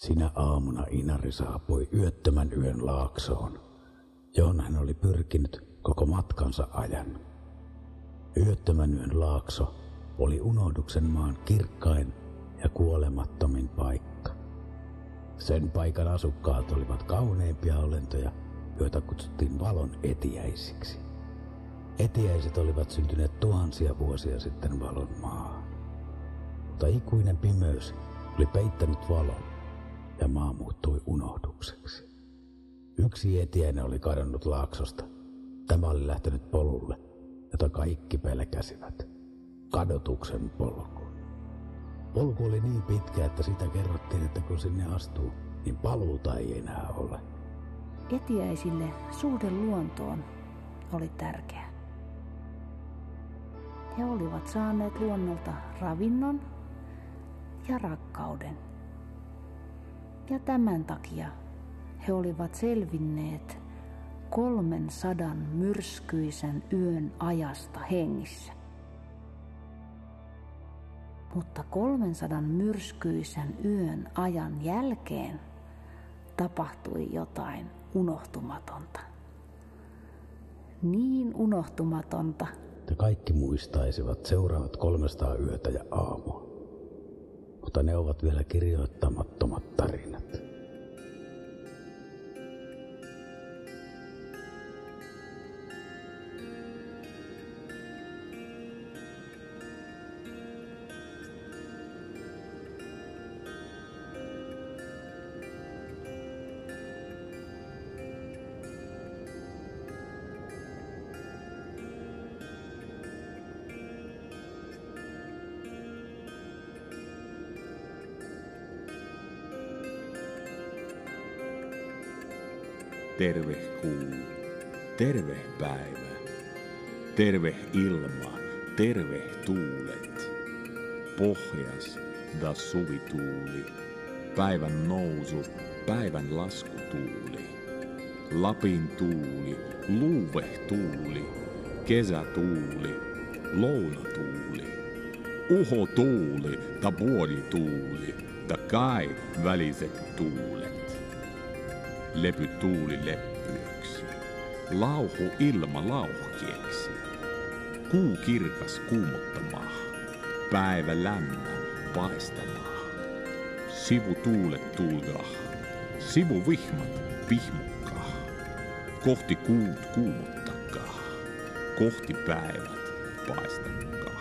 Sinä aamuna Inari saapui yöttömän yön laaksoon, johon hän oli pyrkinyt koko matkansa ajan. Yöttömän yön laakso oli unohduksen maan kirkkain ja kuolemattomin paikka. Sen paikan asukkaat olivat kauneimpia olentoja, joita kutsuttiin valon etiäisiksi. Etiäiset olivat syntyneet tuhansia vuosia sitten valon maa. Mutta ikuinen pimeys oli peittänyt valon ja maa muuttui unohdukseksi. Yksi etiäinen oli kadonnut laaksosta. Tämä oli lähtenyt polulle, jota kaikki pelkäsivät. Kadotuksen polku. Polku oli niin pitkä, että sitä kerrottiin, että kun sinne astuu, niin paluuta ei enää ole. Etiäisille suhde luontoon oli tärkeä. He olivat saaneet luonnolta ravinnon ja rakkauden. Ja tämän takia he olivat selvinneet kolmen sadan myrskyisen yön ajasta hengissä. Mutta 300 myrskyisen yön ajan jälkeen tapahtui jotain unohtumatonta. Niin unohtumatonta. Että kaikki muistaisivat seuraavat 300 yötä ja aamua. Mutta ne ovat vielä kirjoittamattomat tarinat. Terve kuu, terve päivä, terve ilma, terve tuulet. Pohjas da suvituuli, päivän nousu, päivän laskutuuli. Lapin tuuli, luuve tuuli, kesätuuli, lounatuuli. Uho tuuli, ta tuuli, ta kai väliset tuulet lepy tuuli leppyöksi. Lauhu ilma lauhkieksi. Kuu kirkas kuumottamaa. Päivä lämmä paistamaa. Sivu tuulet tuulgaa. Sivu vihmat vihmukkaa. Kohti kuut kuumottakaa. Kohti päivät paistakaa.